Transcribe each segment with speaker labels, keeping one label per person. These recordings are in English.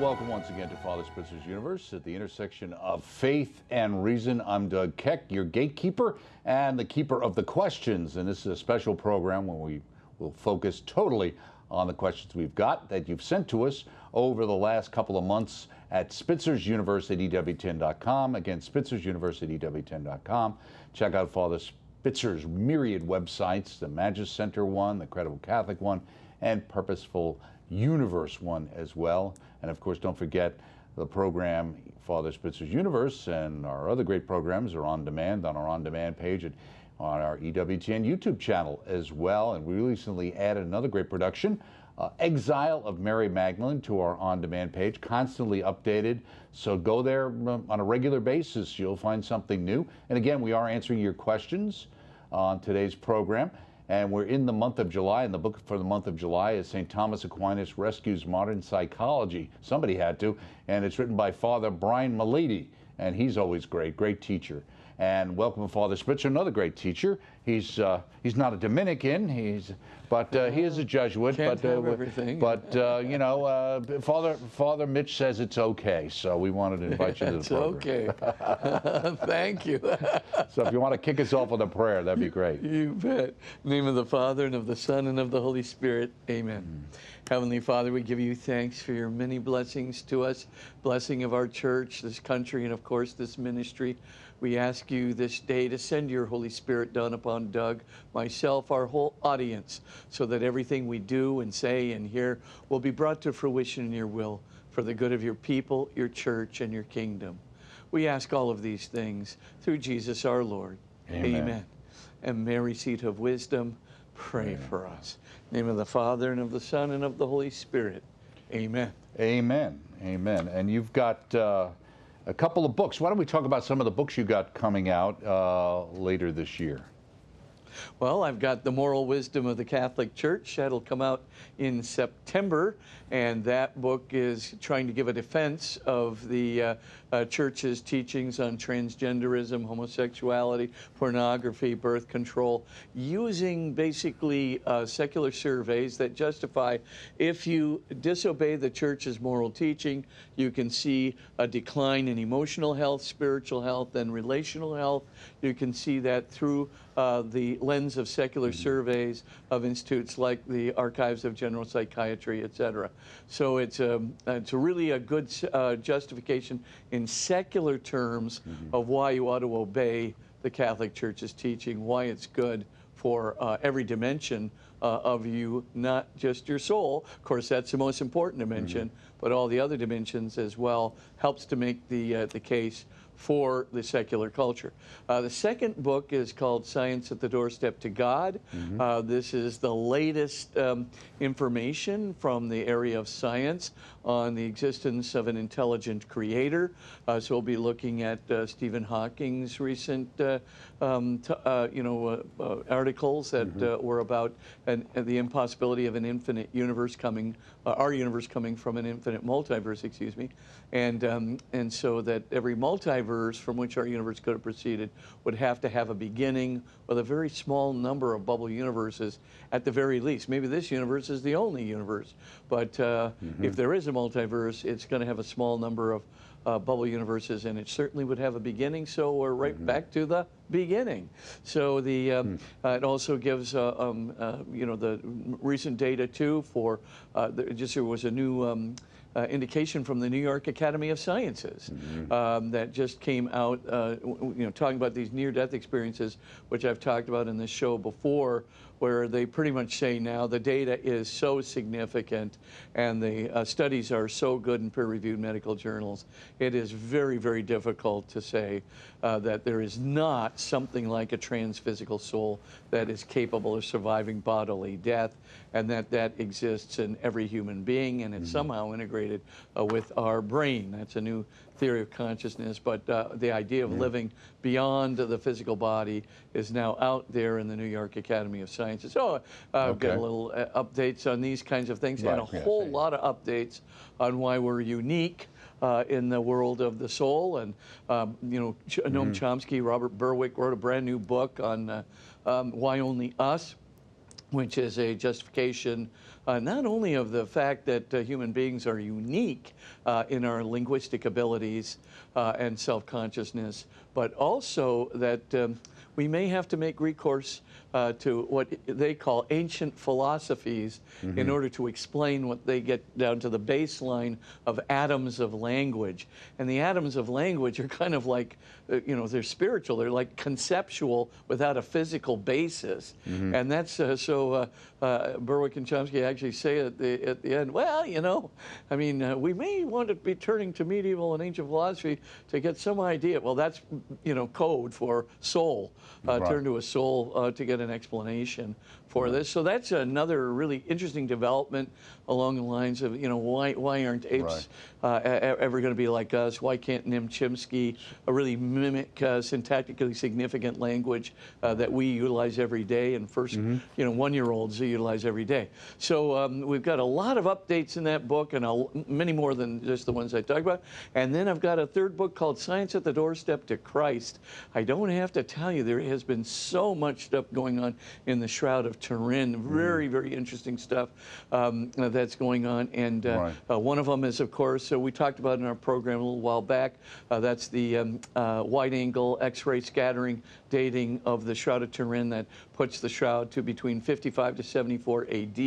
Speaker 1: Welcome once again to Father Spitzer's Universe at the intersection of faith and reason. I'm Doug Keck, your gatekeeper and the keeper of the questions. And this is a special program where we will focus totally on the questions we've got that you've sent to us over the last couple of months at Spitzer's Universe at EWTN.com. Again, Spitzer's Universe at EWTN.com. Check out Father Spitzer's myriad websites the Magis Center one, the Credible Catholic one, and Purposeful Universe one as well. And of course, don't forget the program Father Spitzer's Universe and our other great programs are on demand on our on demand page at, on our EWTN YouTube channel as well. And we recently added another great production. Uh, Exile of Mary Magdalene to our on demand page, constantly updated. So go there um, on a regular basis. You'll find something new. And again, we are answering your questions on today's program. And we're in the month of July, and the book for the month of July is St. Thomas Aquinas Rescues Modern Psychology. Somebody had to, and it's written by Father Brian Mullady, and he's always great, great teacher. And welcome Father Spitzer, another great teacher. He's uh, he's not a Dominican, he's but uh, he is a Jesuit.
Speaker 2: Can't
Speaker 1: but
Speaker 2: have everything.
Speaker 1: but uh, you know, uh, Father Father Mitch says it's okay, so we wanted to invite you to the
Speaker 2: It's
Speaker 1: program.
Speaker 2: okay. Thank you.
Speaker 1: So if you want to kick us off with a prayer, that'd be great.
Speaker 2: You bet. In the name of the Father, and of the Son, and of the Holy Spirit. Amen. Heavenly Father, we give you thanks for your many blessings to us, blessing of our church, this country, and of course this ministry. We ask you this day to send your Holy Spirit down upon Doug, myself, our whole audience, so that everything we do and say and hear will be brought to fruition in your will for the good of your people, your church, and your kingdom. We ask all of these things through Jesus our Lord.
Speaker 1: Amen.
Speaker 2: And Mary, seat of wisdom, pray for us. In the name of the Father, and of the Son, and of the Holy Spirit. Amen.
Speaker 1: Amen. Amen. And you've got uh, a couple of books. Why don't we talk about some of the books you got coming out uh, later this year?
Speaker 2: Well, I've got The Moral Wisdom of the Catholic Church. That'll come out in September. And that book is trying to give a defense of the uh, uh, church's teachings on transgenderism, homosexuality, pornography, birth control, using basically uh, secular surveys that justify if you disobey the church's moral teaching, you can see a decline in emotional health, spiritual health, and relational health. You can see that through uh, the lens of secular surveys of institutes like the Archives of General Psychiatry, et cetera. So it's a, it's a really a good uh, justification in secular terms of why you ought to obey the Catholic Church's teaching, why it's good for uh, every dimension uh, of you, not just your soul. Of course, that's the most important dimension, but all the other dimensions as well helps to make the uh, the case for the secular culture. Uh, the second book is called Science at the Doorstep to God. Uh, this is the latest um, information from the area of science on the existence of an intelligent creator. Uh, so we'll be looking at uh, Stephen Hawking's recent, uh, um, t- uh, you know, uh, uh, articles that uh, were about an, uh, the impossibility of an infinite universe coming, uh, our universe coming from an infinite multiverse, excuse me, and um, and so that every multiverse from which our universe could have proceeded would have to have a beginning with a very small number of bubble universes at the very least. Maybe this universe is the only universe, but uh, if there is a multiverse, it's going to have a small number of uh, bubble universes, and it certainly would have a beginning. So we're right back to the beginning. So the um, uh, it also gives uh, um, uh, you know the recent data too for uh, just there was a new. Um, uh, indication from the New York Academy of Sciences um, that just came out, uh, you know, talking about these near-death experiences, which I've talked about in this show before, where they pretty much say now the data is so significant and the uh, studies are so good in peer-reviewed medical journals, it is very, very difficult to say uh, that there is not something like a trans-physical soul that is capable of surviving bodily death, and that that exists in every human being, and it's somehow integrated uh, with our brain. That's a new theory of consciousness, but uh, the idea of living beyond the physical body is now out there in the New York Academy of Sciences. So uh, I've got
Speaker 1: Okay.
Speaker 2: a little uh, updates on these kinds of things, and a
Speaker 1: yeah,
Speaker 2: whole lot of updates on why we're unique. Uh, in the world of the soul, and um, you know, Ch-. Noam Chomsky, Robert Berwick wrote a brand new book on uh, um, why only us, which is a justification uh, not only of the fact that uh, human beings are unique uh, in our linguistic abilities uh, and self consciousness, but also that um, we may have to make recourse uh, to what they call ancient philosophies in order to explain what they get down to the baseline of atoms of language. And the atoms of language are kind of like, uh, you know, they're spiritual, they're like conceptual without a physical basis. And that's uh, so uh, uh, Berwick and Chomsky actually say at the, at the end, well, you know, I mean, uh, we may want to be turning to medieval and ancient philosophy to get some idea. Well, that's, you know, code for soul. Uh,
Speaker 1: Right.
Speaker 2: Turn to a soul uh, to get an explanation for this. So that's another really interesting development along the lines of, you know, why, why aren't apes uh, e- e- ever going to be like us? Why can't Nim Chimpsky uh, really mimic uh, syntactically significant language uh, that we utilize every day and 1st you know, one-year-olds utilize every day? So um, we've got a lot of updates in that book and a, many more than just the ones I talked about. And then I've got a third book called Science at the Doorstep to Christ. I don't have to tell you, there has been so much stuff going on in the Shroud of Turin. Very, very interesting stuff um, that's going on. And uh,
Speaker 1: Right.
Speaker 2: uh, one of them is, of course, so we talked about in our program a little while back. Uh, that's the um, uh, wide-angle X-ray scattering dating of the Shroud of Turin that puts the shroud to between 55 to 74 AD,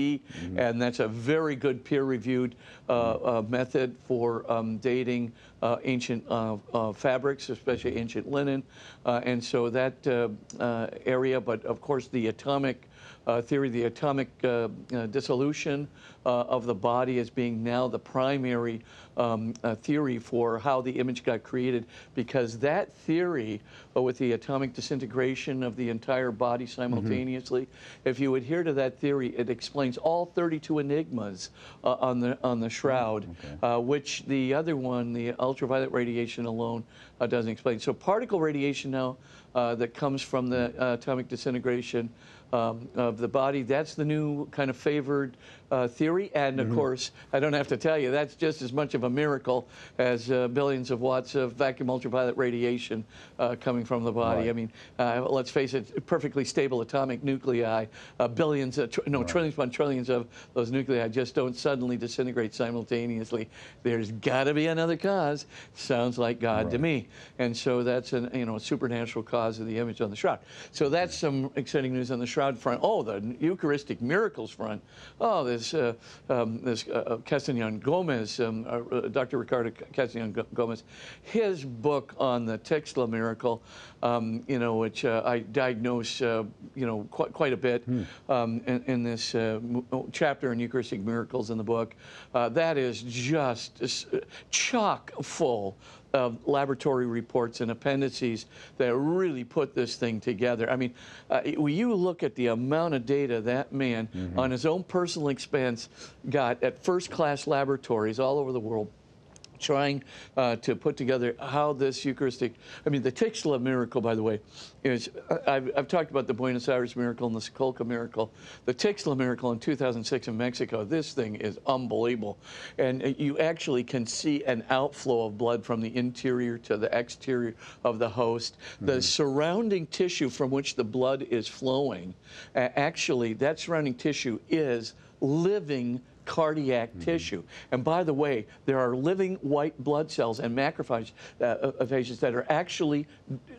Speaker 2: and that's a very good peer-reviewed uh, uh, method for um, dating uh, ancient uh, uh, fabrics, especially ancient linen, uh, and so that uh, uh, area. But of course, the atomic uh, theory, the atomic uh, uh, dissolution uh, of the body as being now the primary um, uh, theory for how the image got created, because that theory, uh, with the atomic disintegration of the entire body simultaneously, if you adhere to that theory, it explains all 32 enigmas uh, on the on the shroud, uh, which the other one, the ultraviolet radiation alone, uh, doesn't explain. So particle radiation now uh, that comes from the uh, atomic disintegration um, of the body. That's the new kind of favored uh, theory. And of course, I don't have to tell you, that's just as much of a miracle as uh, billions of watts of vacuum ultraviolet radiation uh, coming from the body.
Speaker 1: Right.
Speaker 2: I mean, uh, let's face it, perfectly stable atomic nuclei, uh, billions, of, tr- no, trillions upon trillions of those nuclei just don't suddenly disintegrate simultaneously. There's got to be another cause. Sounds like God to me. And so that's an, you know, a supernatural cause of the image on the shroud. So that's some exciting news on the shroud front. Oh, the Eucharistic miracles front. Oh, this uh, um, this uh, uh, Castañón Gomez, um, uh, uh, Dr. Ricardo Castañón Gomez, his book on the Tixtla miracle, um, you know, which uh, I diagnose, uh, you know, quite, quite a bit um, in, in this uh, chapter in Eucharistic miracles in the book. Uh, that is just chock full of laboratory reports and appendices that really put this thing together. I mean, uh, when you look at the amount of data that man, on his own personal expense, got at first class laboratories all over the world trying uh, to put together how this Eucharistic, I mean, the Tixtla miracle, by the way, is, I've, I've talked about the Buenos Aires miracle and the Sokolka miracle. The Tixtla miracle in 2006 in Mexico, this thing is unbelievable. And you actually can see an outflow of blood from the interior to the exterior of the host. The surrounding tissue from which the blood is flowing, uh, actually, that surrounding tissue is living cardiac tissue. And by the way, there are living white blood cells and macrophages uh, that are actually,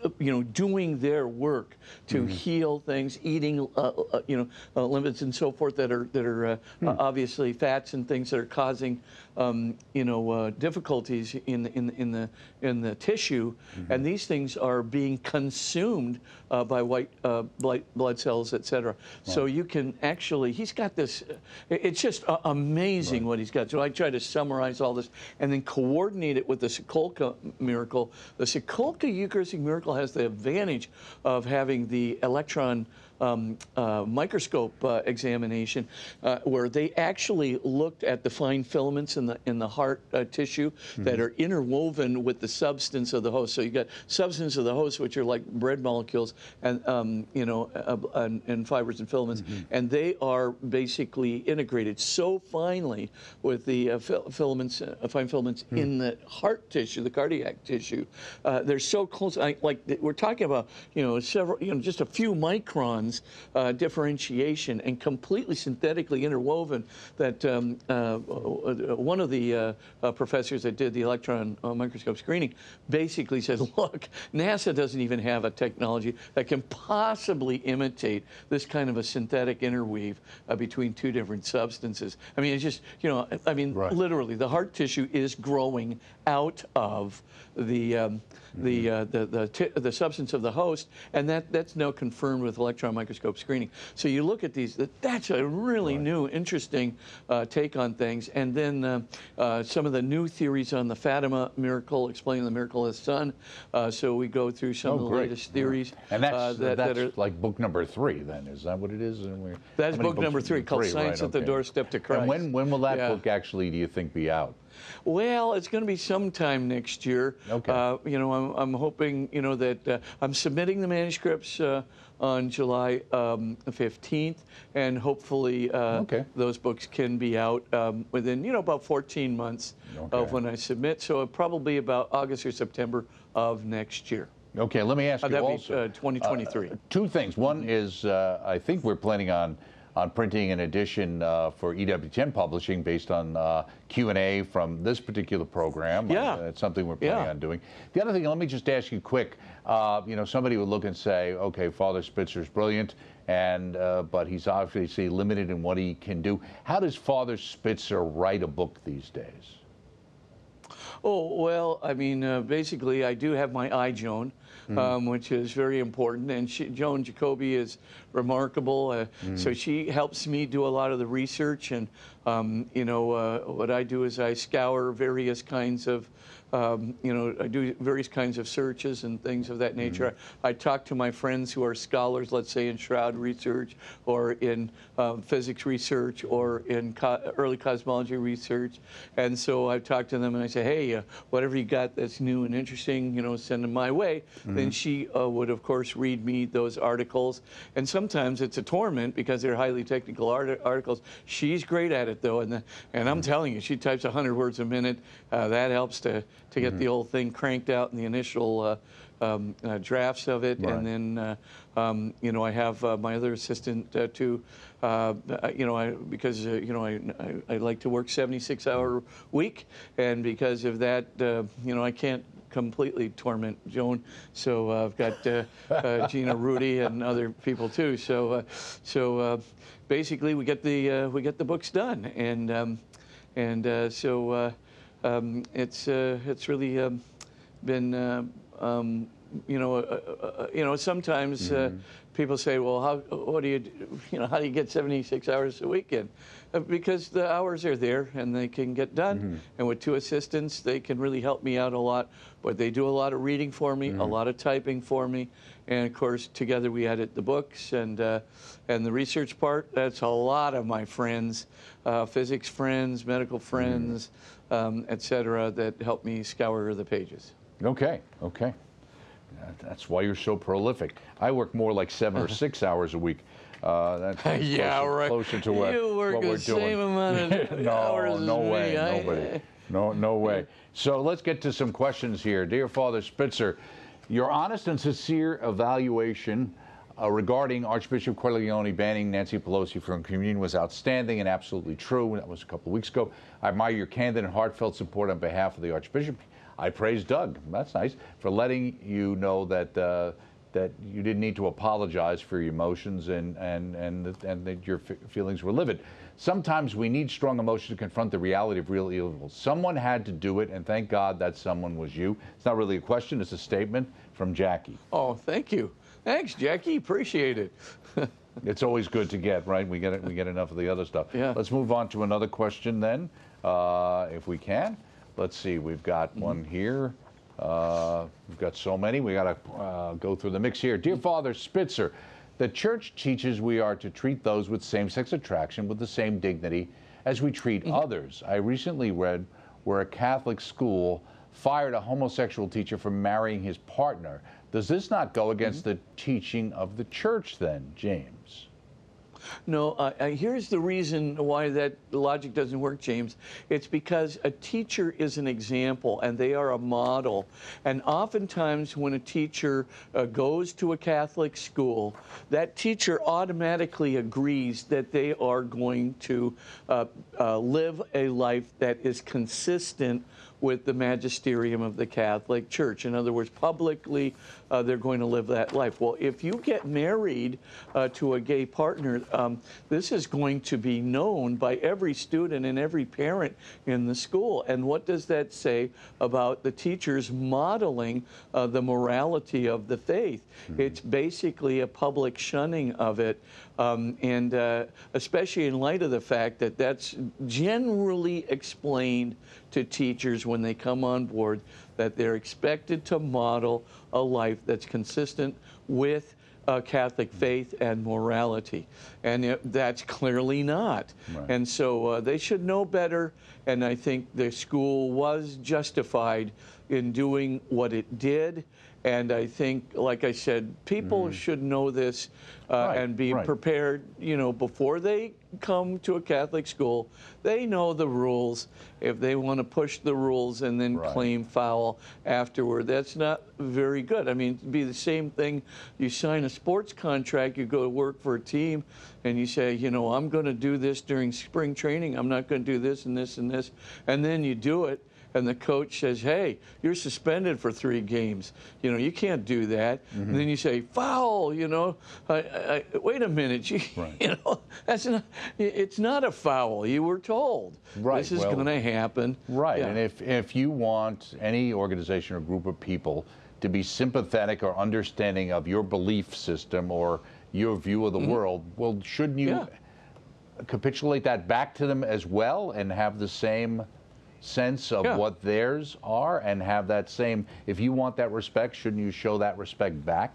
Speaker 2: uh, you know, doing their work to heal things, eating, uh, uh, you know, uh, lipids and so forth that are that are uh, uh, obviously fats and things that are causing, um, you know, uh, difficulties in the, in the, in the in the tissue. And these things are being consumed uh, by white uh, blood, blood cells, et cetera. So you can actually, he's got this. It's just uh, amazing what he's got. So I try to summarize all this and then coordinate it with the Sokolka miracle. The Sokolka Eucharistic miracle has the advantage of having the electron um, uh, microscope uh, examination, uh, where they actually looked at the fine filaments in the in the heart uh, tissue that are interwoven with the substance of the host. So you got substance of the host, which are like bread molecules, and um, you know, uh, and, and fibers and filaments, and they are basically integrated so finely with the uh, fil- filaments, uh, fine filaments in the heart tissue, the cardiac tissue. Uh, they're so close. I, like we're talking about, you know, several, you know, just a few microns uh, differentiation and completely synthetically interwoven. That um, uh, one of the uh, uh, professors that did the electron uh, microscope screening basically said, "Look, NASA doesn't even have a technology that can possibly imitate this kind of a synthetic interweave uh, between two different substances." I mean, it's just you know, I mean,
Speaker 1: Right.
Speaker 2: literally, the heart tissue is growing out of the um, the, uh, the the the substance of the host, and that that's now confirmed with electron microscope screening. So you look at these. that- That's a really new, interesting uh, take on things. And then uh, uh, some of the new theories on the Fatima miracle, explaining the miracle of the sun. Uh, so we go through some
Speaker 1: Oh,
Speaker 2: of the
Speaker 1: great.
Speaker 2: latest theories.
Speaker 1: And that's,
Speaker 2: uh, that,
Speaker 1: that's
Speaker 2: that are,
Speaker 1: like book number three, then, is that what it is?
Speaker 2: That's book number three, called Science
Speaker 1: right,
Speaker 2: at the. Doorstep to Christ.
Speaker 1: And when, when will that
Speaker 2: Yeah.
Speaker 1: book actually, do you think, be out?
Speaker 2: Well, it's going to be sometime next year.
Speaker 1: Okay.
Speaker 2: Uh, you know, I'm, I'm hoping, you know, that uh, I'm submitting the manuscripts uh, on July um, 15th, and hopefully uh,
Speaker 1: Okay.
Speaker 2: those books can be out um, within, you know, about 14 months
Speaker 1: Okay.
Speaker 2: of when I submit. So probably about August or September of next year.
Speaker 1: Okay, let me ask
Speaker 2: Uh,
Speaker 1: you also.
Speaker 2: uh, 2023.
Speaker 1: uh, two things. One is uh, I think we're planning on on printing an edition uh, for EWTN Publishing based on uh, Q and A from this particular program.
Speaker 2: Yeah.
Speaker 1: Uh, it's something we're planning
Speaker 2: Yeah.
Speaker 1: on doing. The other thing, let me just ask you quick. Uh, you know, somebody would look and say, okay, Father Spitzer's brilliant, and uh, but he's obviously limited in what he can do. How does Father Spitzer write a book these days?
Speaker 2: Oh, well, I mean, uh, basically, I do have my eye, Joan, um, which is very important. And she, Joan Jacoby is remarkable. Uh, So she helps me do a lot of the research. And, um, you know, uh, what I do is I scour various kinds of, um, you know, I do various kinds of searches and things of that nature. I talk to my friends who are scholars, let's say in shroud research or in um, physics research or in co- early cosmology research. And so I talk to them and I say, hey, uh, whatever you got that's new and interesting, you know, send them my way. Then she uh, would, of course, read me those articles. And sometimes it's a torment because they're highly technical art- articles. She's great at it, though. And, the, and I'm telling you, she types 100 words a minute. Uh, that helps to, to get the old thing cranked out in the initial uh, um, uh, drafts of it.
Speaker 1: Right.
Speaker 2: And then, uh, um, you know, I have uh, my other assistant uh, too. Uh, you know, I because uh, you know I, I I like to work 76 hour week, and because of that, uh, you know, I can't completely torment Joan. So uh, I've got uh, uh, Gina, Rudy, and other people too. So uh, so uh, basically, we get the uh, we get the books done, and um, and uh, so uh, um, it's uh, it's really um, been. Uh, um, you know, uh, uh, uh, you know. Sometimes uh, people say, "Well, how? What do you? do- You know, how do you get 76 hours a weekend?" Uh, because the hours are there and they can get done. And with two assistants, they can really help me out a lot. But they do a lot of reading for me, a lot of typing for me, and of course, together we edit the books and uh, and the research part. That's a lot of my friends, uh, physics friends, medical friends, um, et cetera, that help me scour the pages.
Speaker 1: Okay, okay. That's why you're so prolific. I work more like seven or six hours a week. Uh, that's
Speaker 2: Yeah,
Speaker 1: closer,
Speaker 2: right.
Speaker 1: closer to what,
Speaker 2: You work
Speaker 1: what
Speaker 2: the
Speaker 1: we're doing.
Speaker 2: same amount of
Speaker 1: no,
Speaker 2: hours
Speaker 1: no way,
Speaker 2: I-
Speaker 1: nobody. No, no way. So let's get to some questions here. Dear Father Spitzer, your honest and sincere evaluation uh, regarding Archbishop Cordileone banning Nancy Pelosi from communion was outstanding and absolutely true. That was a couple of weeks ago. I admire your candid and heartfelt support on behalf of the Archbishop. I praise Doug. That's nice for letting you know that uh, that you didn't need to apologize for your emotions and and and that- and that your feelings were livid. Sometimes we need strong emotion to confront the reality of real evil. Someone had to do it, and thank God that someone was you. It's not really a question; it's a statement from Jackie.
Speaker 2: Oh, thank you. Thanks, Jackie. Appreciate it.
Speaker 1: It's always good to get right. We get it. We get enough of the other stuff.
Speaker 2: Yeah.
Speaker 1: Let's move on to another question then, uh, if we can. Let's see. We've got one here. Uh, we've got so many. We got to uh, go through the mix here. Dear Father Spitzer, the church teaches we are to treat those with same-sex attraction with the same dignity as we treat others. I recently read where a Catholic school fired a homosexual teacher for marrying his partner. Does this not go against the teaching of the church then, James?
Speaker 2: no. Uh, uh, here's the reason why that logic doesn't work, James. It's because a teacher is an example and they are a model. And oftentimes, when a teacher uh, goes to a Catholic school, that teacher automatically agrees that they are going to uh, uh, live a life that is consistent with the magisterium of the Catholic Church. In other words, publicly, uh, they're going to live that life. Well, if you get married uh, to a gay partner, um, this is going to be known by every student and every parent in the school. And what does that say about the teachers modeling uh, the morality of the faith? Mm-hmm. It's basically a public shunning of it. Um, and uh, especially in light of the fact that that's generally explained to teachers when they come on board that they're expected to model a life that's consistent with uh, Catholic faith and morality. And it, that's clearly not. Right. And so uh, they should know better. And I think the school was justified in doing what it did. And I think, like I said, people mm. should know this uh, right, and be right. prepared, you know, before they come to a Catholic school, they know the rules. If they want to push the rules and then right. claim foul afterward, that's not very good. I mean, it'd be the same thing. You sign a sports contract, you go to work for a team, and you say, you know, I'm going to do this during spring training. I'm not going to do this and this and this. And then you do it and the coach says, "Hey, you're suspended for three games. You know, you can't do that." Mm-hmm. And then you say, "Foul!" You know, I, I, wait a minute. You, right. you, know, that's not. It's not a foul. You were told. Right. This is well, going to happen.
Speaker 1: Right. Yeah. And if if you want any organization or group of people to be sympathetic or understanding of your belief system or your view of the mm-hmm. world, well, shouldn't you? Yeah. Capitulate that back to them as well and have the same sense of yeah. what theirs are and have that same, if you want that respect, shouldn't you show that respect back?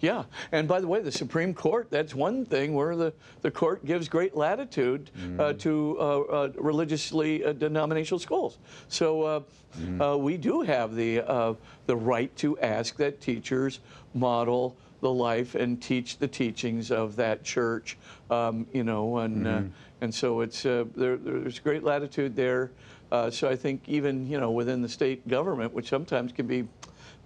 Speaker 2: Yeah, and by the way, the Supreme Court, that's one thing where the, the court gives great latitude mm. uh, to uh, uh, religiously uh, denominational schools. So mm. we do have the, uh, the right to ask that teachers model the life and teach the teachings of that church, um, you know, and mm-hmm. uh, and so it's uh, there, there's great latitude there. Uh, so I think even you know within the state government, which sometimes can be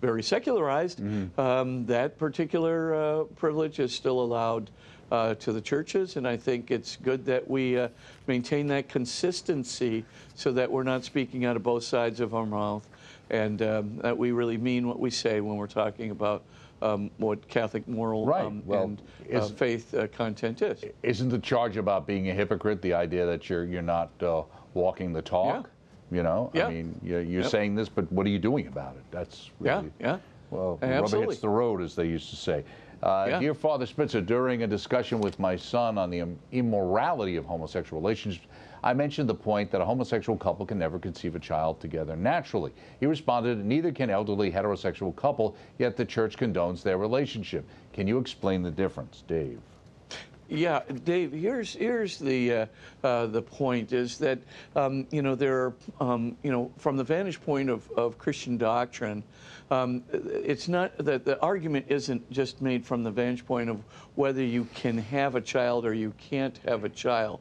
Speaker 2: very secularized, mm-hmm. um, that particular uh, privilege is still allowed. Uh, to the churches, and I think it's good that we uh, maintain that consistency so that we're not speaking out of both sides of our mouth and um, that we really mean what we say when we're talking about um, what Catholic moral right. um, well, and uh, faith uh, content is.
Speaker 1: Isn't the charge about being a hypocrite the idea that you're you're not uh, walking the talk? Yeah. You know, yeah. I mean, you're, you're yep. saying this, but what are you doing about it? That's really,
Speaker 2: yeah, yeah.
Speaker 1: Well, Absolutely. rubber hits the road, as they used to say. Uh, yeah. Dear Father Spitzer, during a discussion with my son on the immorality of homosexual relationships, I mentioned the point that a homosexual couple can never conceive a child together naturally. He responded, neither can elderly heterosexual couple, yet the church condones their relationship. Can you explain the difference, Dave?
Speaker 2: Yeah, Dave. Here's here's the uh, uh, the point is that um, you know there are um, you know from the vantage point of, of Christian doctrine, um, it's not that the argument isn't just made from the vantage point of whether you can have a child or you can't have a child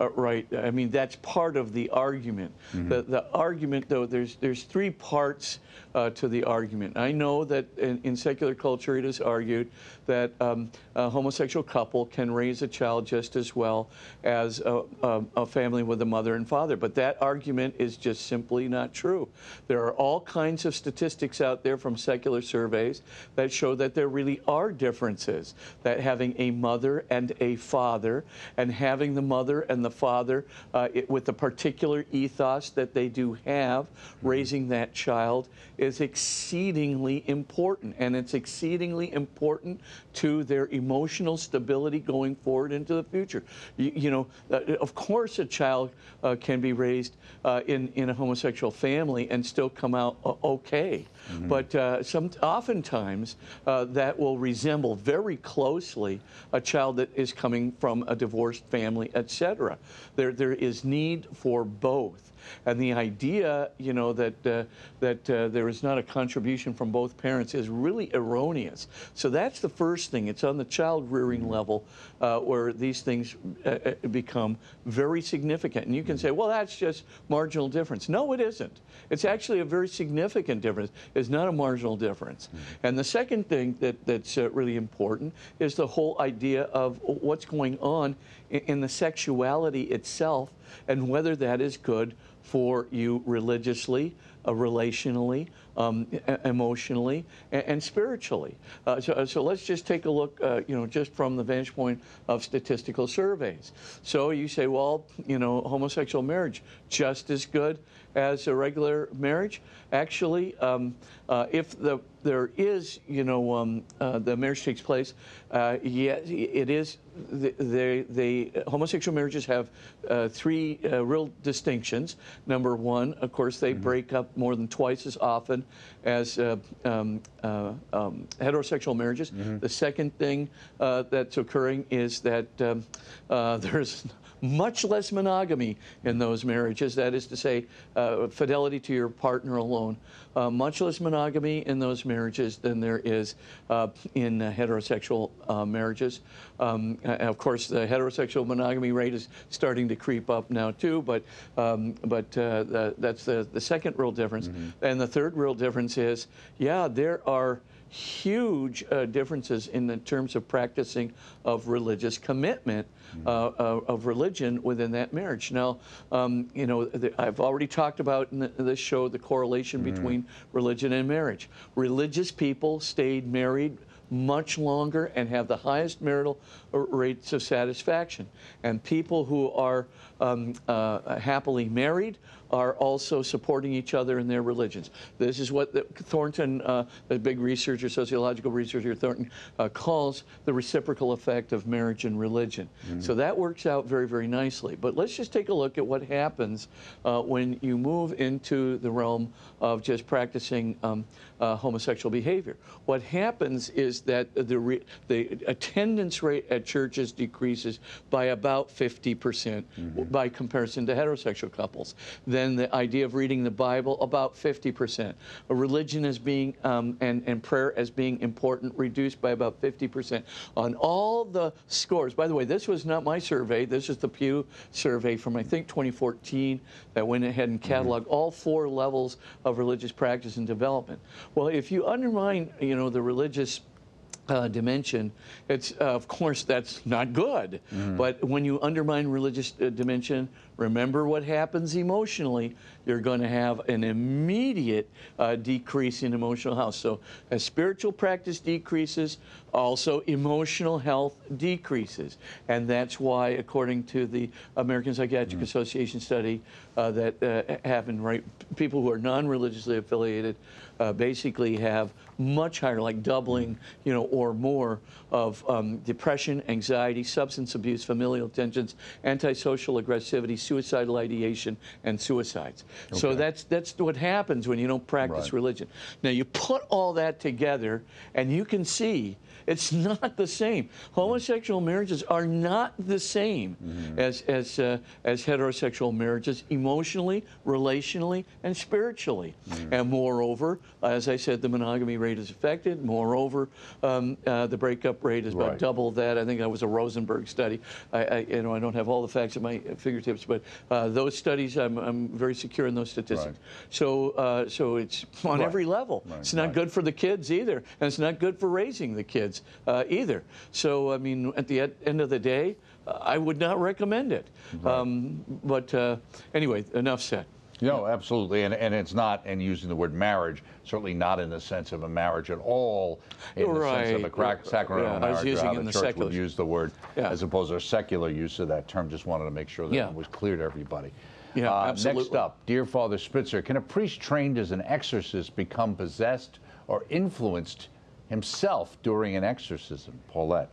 Speaker 2: uh, right? I mean, that's part of the argument. Mm-hmm. The, the argument, though, there's, there's three parts uh, to the argument. I know that in, in, secular culture it is argued that um, a homosexual couple can raise a child just as well as a, a, a, family with a mother and father, but that argument is just simply not true. There are all kinds of statistics out there from secular surveys that show that there really are differences, that having a mother and a father and having the mother and the father uh, it, with the particular ethos that they do have, raising that child is exceedingly important. And it's exceedingly important to their emotional stability going forward into the future. You, you know, uh, of course, a child uh, can be raised uh, in, in a homosexual family and still come out uh, okay. Mm-hmm. But uh, some, oftentimes, uh, that will resemble very closely a child that is coming from a divorced family, etc. There, there is need for both. And the idea, you know, that uh, that uh, there is not a contribution from both parents is really erroneous. So that's the first thing. It's on the child rearing level uh, where these things uh, uh, become very significant. And you can say, well, that's just marginal difference. No, it isn't. It's actually a very significant difference. It's not a marginal difference. And the second thing that, that's uh, really important is the whole idea of what's going on in, in the sexuality itself and whether that is good for you religiously, uh, relationally, um, emotionally, and, and spiritually. Uh, so, so let's just take a look, uh, you know, just from the vantage point of statistical surveys. So you say, well, you know, homosexual marriage just as good as a regular marriage. Actually, um, uh, if the there is, you know, um, uh, the marriage takes place. Uh, yeah, it is. The they, homosexual marriages have uh, three uh, real distinctions. Number one, of course, they break up more than twice as often as uh, um, uh, um, heterosexual marriages. The second thing uh, that's occurring is that um, uh, there's much less monogamy in those marriages. That is to say, uh, fidelity to your partner alone. Uh, much less monogamy in those marriages than there is uh, in uh, heterosexual uh, marriages. Um, of course, the heterosexual monogamy rate is starting to creep up now too, but um, but uh, the, that's the, the second real difference. And the third real difference is, yeah, there are huge uh, differences in the terms of practicing of religious commitment uh, uh, of religion within that marriage. Now, um, you know, the, I've already talked about in the, this show the correlation between religion and marriage. Religious people stayed married much longer and have the highest marital uh, rates of satisfaction. And people who are um, uh, happily married are also supporting each other in their religions. This is what the, Thornton, uh, the big researcher, sociological researcher Thornton, uh, calls the reciprocal effect of marriage and religion. So that works out very, very nicely. But let's just take a look at what happens uh, when you move into the realm of just practicing um, uh, homosexual behavior. What happens is that the, re- the attendance rate at churches decreases by about 50% by comparison to heterosexual couples. Then the idea of reading the Bible, about 50%. A religion as being, um, and, and prayer as being important, reduced by about 50%. On all the scores, by the way, this was not my survey, this is the Pew survey from, I think, 2014 that went ahead and cataloged all four levels of religious practice and development. Well, if you undermine, you know, the religious uh, dimension, it's uh, of course that's not good. But when you undermine religious uh, dimension, remember what happens emotionally. You're going to have an immediate uh, decrease in emotional health. So as spiritual practice decreases, also emotional health decreases, and that's why, according to the American Psychiatric Association study uh, that uh, happened, right, people who are non-religiously affiliated uh, basically have much higher, like doubling, you know, or more of um, depression, anxiety, substance abuse, familial tensions, antisocial aggressivity, suicidal ideation, and suicides. So that's that's what happens when you don't practice
Speaker 1: Right.
Speaker 2: religion. Now you put all that together, and you can see it's not the same. Homosexual marriages are not the same as as uh, as heterosexual marriages, emotionally, relationally, and spiritually. And moreover, as I said, the monogamy rate is affected. Moreover, um, uh, the breakup rate is about
Speaker 1: Right.
Speaker 2: double that. I think that was a Rosenberg study. I, I you know I don't have all the facts at my fingertips, but uh, those studies I'm, I'm very secure in those statistics.
Speaker 1: Right.
Speaker 2: So uh, so it's on
Speaker 1: Right.
Speaker 2: every level. It's not good for the kids either, and it's not good for raising the kids uh, either. So I mean, at the end of the day, uh, I would not recommend it. Um, but uh, anyway, enough said.
Speaker 1: No, absolutely, and and it's not, and using the word marriage, certainly not in the sense of a marriage at all, in the sense of a
Speaker 2: Right.
Speaker 1: crack, sacramental
Speaker 2: Yeah, I was
Speaker 1: marriage, or
Speaker 2: using
Speaker 1: how the
Speaker 2: the
Speaker 1: church
Speaker 2: secular-
Speaker 1: would use the word,
Speaker 2: Yeah.
Speaker 1: as opposed to a secular use of that term. Just wanted to make sure that
Speaker 2: Yeah.
Speaker 1: it was clear to everybody.
Speaker 2: Yeah,
Speaker 1: Uh, Next up, dear Father Spitzer, can a priest trained as an exorcist become possessed or influenced himself during an exorcism? Paulette.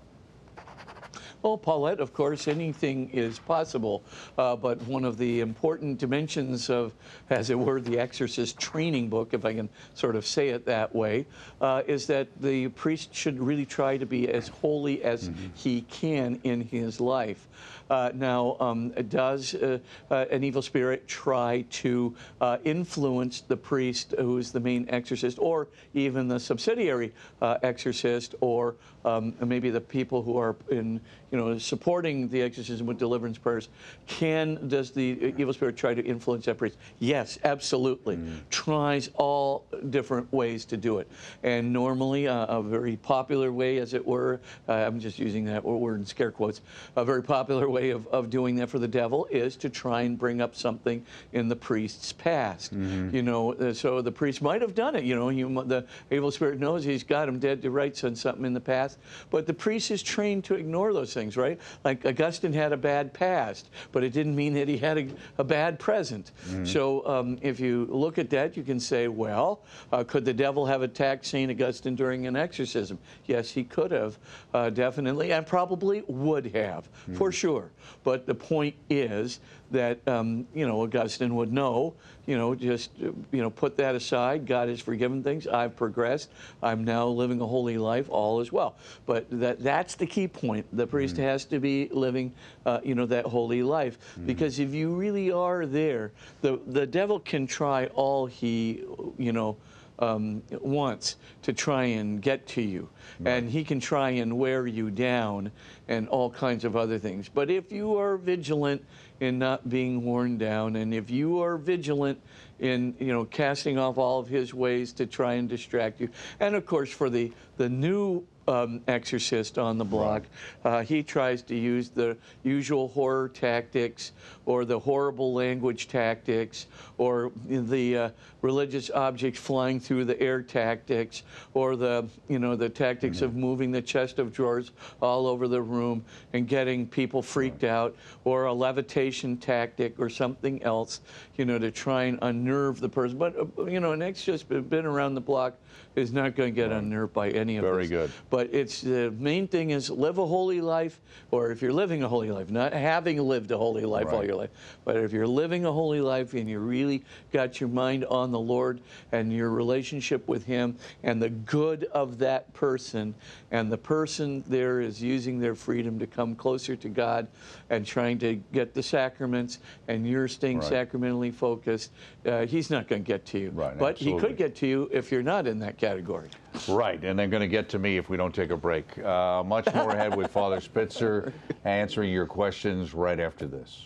Speaker 2: Well, Paulette, of course, anything is possible. Uh, but one of the important dimensions of, as it were, the exorcist training book, if I can sort of say it that way, uh, is that the priest should really try to be as holy as mm-hmm. he can in his life. Uh, now, um, does uh, uh, an evil spirit try to uh, influence the priest who is the main exorcist, or even the subsidiary uh, exorcist, or um, maybe the people who are in, you know, supporting the exorcism with deliverance prayers? Can does the evil spirit try to influence that priest? Yes, absolutely. Mm. Tries all different ways to do it, and normally a very popular way, as it were. I'm just using that word in scare quotes. A very popular way way of, of doing that for the devil is to try and bring up something in the priest's past. Mm-hmm. You know, uh, so the priest might have done it. You know, you, the evil spirit knows he's got him dead to rights on something in the past, but the priest is trained to ignore those things, right? Like Augustine had a bad past, but it didn't mean that he had a, a bad present. Mm-hmm. So um, if you look at that, you can say, well, uh, could the devil have attacked St. Augustine during an exorcism? Yes, he could have, uh, definitely, and probably would have, mm-hmm. for sure. But the point is that, um, you know, Augustine would know, you know, just, you know, put that aside. God has forgiven things. I've progressed. I'm now living a holy life. All is well. But that, that's the key point. The priest mm-hmm. has to be living, uh, you know, that holy life. Mm-hmm. Because if you really are there, the, the devil can try all he, you know, um, wants to try and get to you. Right. And he can try and wear you down and all kinds of other things. But if you are vigilant in not being worn down, and if you are vigilant in you know casting off all of his ways to try and distract you, and of course for the the new um, exorcist on the block. Uh, he tries to use the usual horror tactics or the horrible language tactics or the uh, religious objects flying through the air tactics or the you know the tactics mm-hmm. of moving the chest of drawers all over the room and getting people freaked right. out or a levitation tactic or something else you know to try and unnerve the person but uh, you know an exorcist been around the block is not going to get right. unnerved by any of
Speaker 1: Very
Speaker 2: this.
Speaker 1: good.
Speaker 2: But it's the main thing is live a holy life, or if you're living a holy life, not having lived a holy life right. all your life, but if you're living a holy life and you really got your mind on the Lord and your relationship with Him and the good of that person, and the person there is using their freedom to come closer to God and trying to get the sacraments, and you're staying right. sacramentally focused, uh, He's not going to get to you.
Speaker 1: Right,
Speaker 2: but
Speaker 1: absolutely.
Speaker 2: He could get to you if you're not in that category category.
Speaker 1: Right, and they're going to get to me if we don't take a break. Uh, much more ahead with Father Spitzer answering your questions right after this.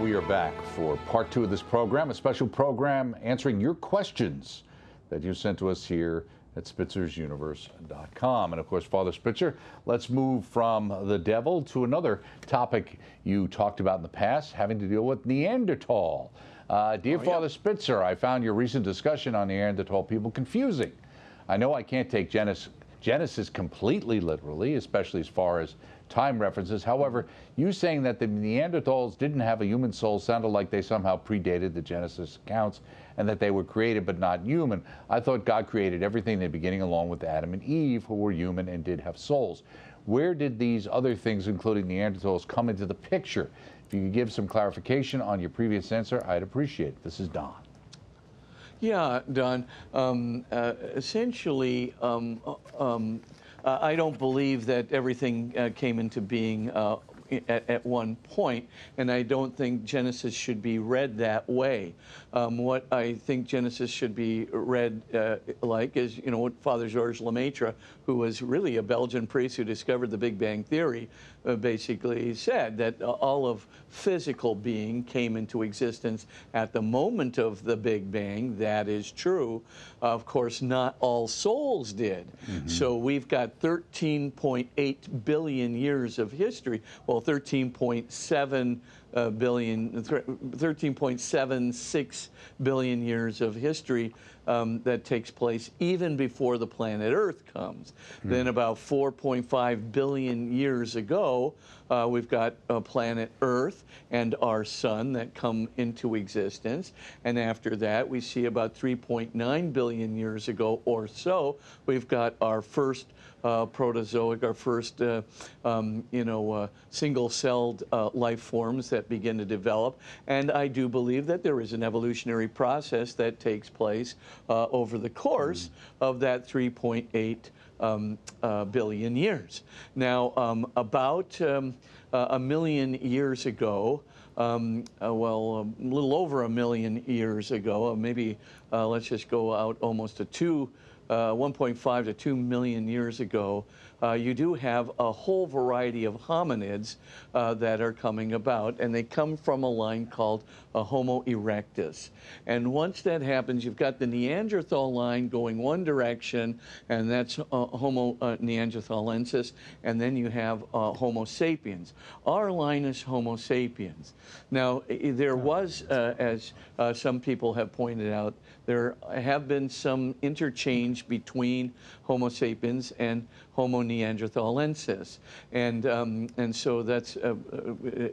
Speaker 1: We are back for part two of this program, a special program answering your questions that you sent to us here at spitzer'suniverse.com. And of course, Father Spitzer, let's move from the devil to another topic you talked about in the past, having to deal with Neanderthal. Uh, dear oh, Father yeah. Spitzer, I found your recent discussion on Neanderthal people confusing. I know I can't take Genesis, Genesis completely literally, especially as far as time references. However, you saying that the Neanderthals didn't have a human soul sounded like they somehow predated the Genesis accounts and that they were created but not human. I thought God created everything in the beginning along with Adam and Eve, who were human and did have souls. Where did these other things, including Neanderthals, come into the picture? If you could give some clarification on your previous answer, I'd appreciate it. This is Don.
Speaker 2: Yeah, Don. Um, uh, essentially, um, uh, um, uh, I don't believe that everything uh, came into being uh, at, at, one point, and I don't think Genesis should be read that way. Um, what I think Genesis should be read uh, like is, you know, what Father Georges Lemaitre, who was really a Belgian priest who discovered the Big Bang Theory, uh, basically said that all of physical being came into existence at the moment of the Big Bang. That is true. Of course, not all souls did. Mm-hmm. So we've got 13.8 billion years of history. Well, 13.7 uh, billion, 13.76 billion years of history um, that takes place even before the planet Earth comes. Then, about 4.5 billion years ago, uh, we've got uh, planet Earth and our sun that come into existence. And after that, we see about 3.9 billion years ago or so, we've got our first uh, protozoic, our first, uh, um, you know, uh, single-celled uh, life forms that begin to develop. And I do believe that there is an evolutionary process that takes place uh, over the course of that 3.8 um, uh, billion years. Now, um, about um, uh, a million years ago, um, uh, well, a little over a million years ago, uh, maybe uh, let's just go out almost to two, uh, 1.5 to 2 million years ago, uh, you do have a whole variety of hominids uh, that are coming about, and they come from a line called a Homo erectus. And once that happens, you've got the Neanderthal line going one direction, and that's uh, Homo uh, neanderthalensis, and then you have uh, Homo sapiens. Our line is Homo sapiens. Now, there was, uh, as uh, some people have pointed out, there have been some interchange between Homo sapiens and Homo neanderthalensis, and um, and so that's uh,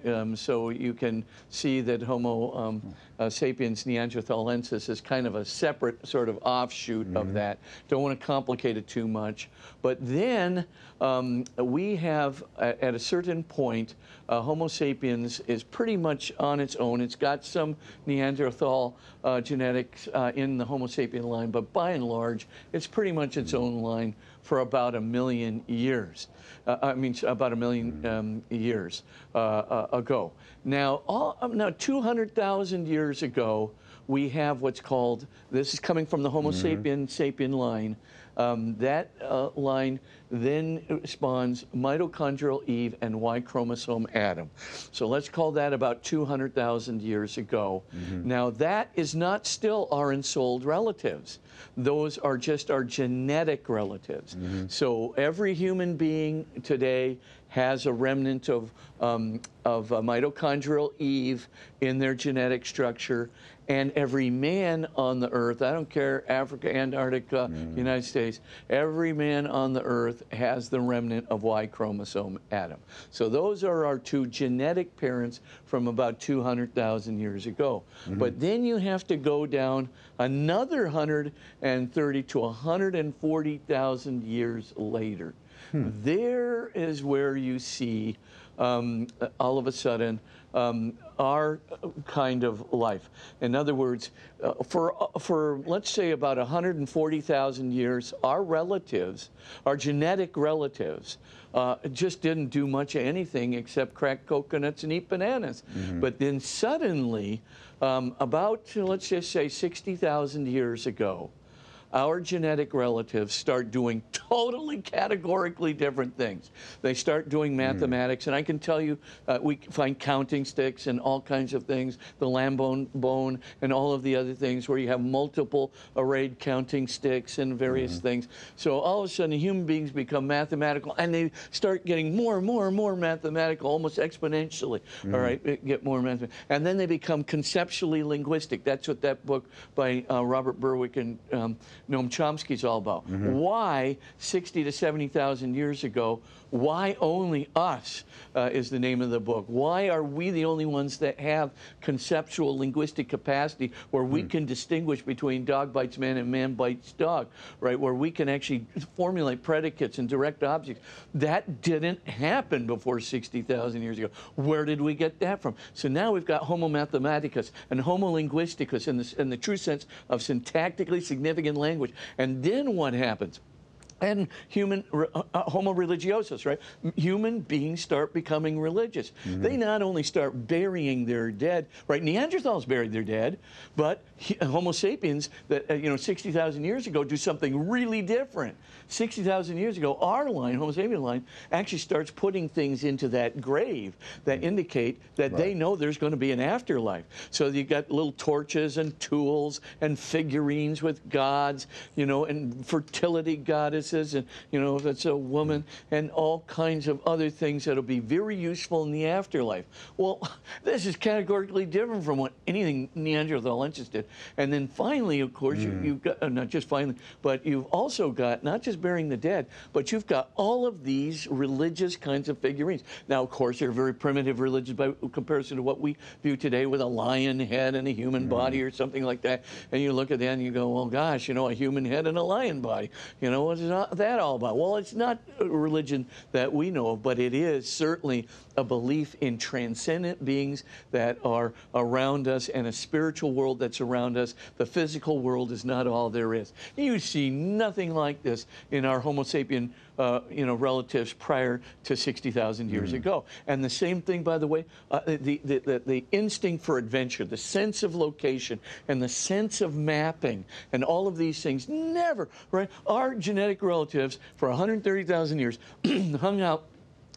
Speaker 2: uh, um, so you can see that Homo um, uh, sapiens neanderthalensis is kind of a separate sort of offshoot of that. Don't want to complicate it too much, but then um, we have at, a certain point, uh, Homo sapiens is pretty much on its own. It's got some Neanderthal uh, genetics uh, in the Homo sapien line, but by and large, it's pretty much its own line for about a million years. Uh, I mean, about a million um, years uh, uh, ago. Now, all, um, now 200,000 years ago, we have what's called, this is coming from the Homo sapien sapien line. Um, that uh, line then spawns mitochondrial Eve and Y chromosome Adam. So let's call that about 200,000 years ago. Now, that is not still our ensouled relatives. Those are just our genetic relatives. So every human being today has a remnant of, um, of uh, mitochondrial Eve in their genetic structure. And every man on the earth, I don't care, Africa, Antarctica, United States, every man on the earth has the remnant of Y chromosome Adam. So those are our two genetic parents from about 200,000 years ago. But then you have to go down another 130 to 140,000 years later. There is where you see um, all of a sudden um, our kind of life. In other words, uh, for, uh, for let's say about 140,000 years, our relatives, our genetic relatives, uh, just didn't do much of anything except crack coconuts and eat bananas. But then suddenly, um, about, let's just say, 60,000 years ago, our genetic relatives start doing totally categorically different things. They start doing mathematics, and I can tell you, uh, we find counting sticks and all kinds of things, the Lebombo bone and all of the other things where you have multiple arrayed counting sticks and various things. So all of a sudden, human beings become mathematical, and they start getting more and more and more mathematical, almost exponentially. All right, get more mathematical, and then they become conceptually linguistic. That's what that book by uh, Robert Berwick and um, Noam Chomsky is all about. Why 60 to 70,000 years ago? Why only us uh, is the name of the book. Why are we the only ones that have conceptual linguistic capacity where we can distinguish between dog bites man and man bites dog, right? Where we can actually formulate predicates and direct objects. That didn't happen before 60,000 years ago. Where did we get that from? So now we've got Homo mathematicus and Homo linguisticus in the, in the true sense of syntactically significant language. And then what happens? and human uh, uh, homo religiosus right? Human beings start becoming religious. They not only start burying their dead right? Neanderthals buried their dead but he- homo sapiens that uh, you know 60,000 years ago do something really different 60,000 years ago our line homo sapien line actually starts putting things into that grave that mm. indicate that they know there's going to be an afterlife. So you got little torches and tools and figurines with gods you know and fertility goddesses and you know if it's a woman, mm. and all kinds of other things that'll be very useful in the afterlife. Well, this is categorically different from what anything Neanderthalensis did. And then finally, of course, you, mm. you've got uh, not just finally, but you've also got not just burying the dead, but you've got all of these religious kinds of figurines. Now, of course, they're very primitive religious by comparison to what we view today with a lion head and a human mm-hmm. body or something like that. And you look at that and you go, well, gosh, you know, a human head and a lion body. You know, what's that all about? Well, it's not a religion that we know of, but it is certainly a belief in transcendent beings that are around us and a spiritual world that's around us. The physical world is not all there is. You see nothing like this in our Homo sapien, uh, you know, relatives prior to 60,000 years ago. And the same thing, by the way, uh, the, the, the, the instinct for adventure, the sense of location, and the sense of mapping, and all of these things never, right? Our genetic relatives for 130,000 years hung out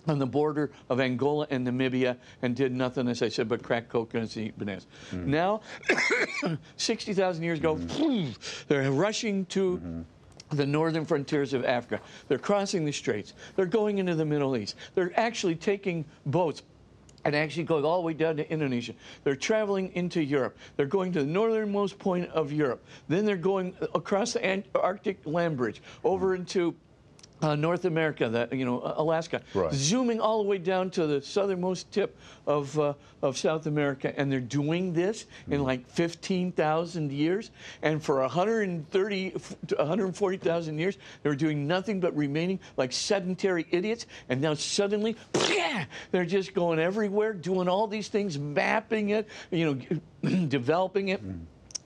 Speaker 2: on the border of Angola and Namibia and did nothing, as I said, but crack coconuts and eat bananas. Now, 60,000 years ago, they're rushing to the northern frontiers of Africa. They're crossing the straits. They're going into the Middle East. They're actually taking boats and actually going all the way down to Indonesia. They're traveling into Europe. They're going to the northernmost point of Europe. Then they're going across the Arctic land bridge over into uh, North America, that you know, Alaska,
Speaker 1: Right.
Speaker 2: zooming all the way down to the southernmost tip of uh, of South America, and they're doing this in like 15,000 years, and for 130 to 140,000 years, they were doing nothing but remaining like sedentary idiots, and now suddenly, they're just going everywhere, doing all these things, mapping it, you know, developing it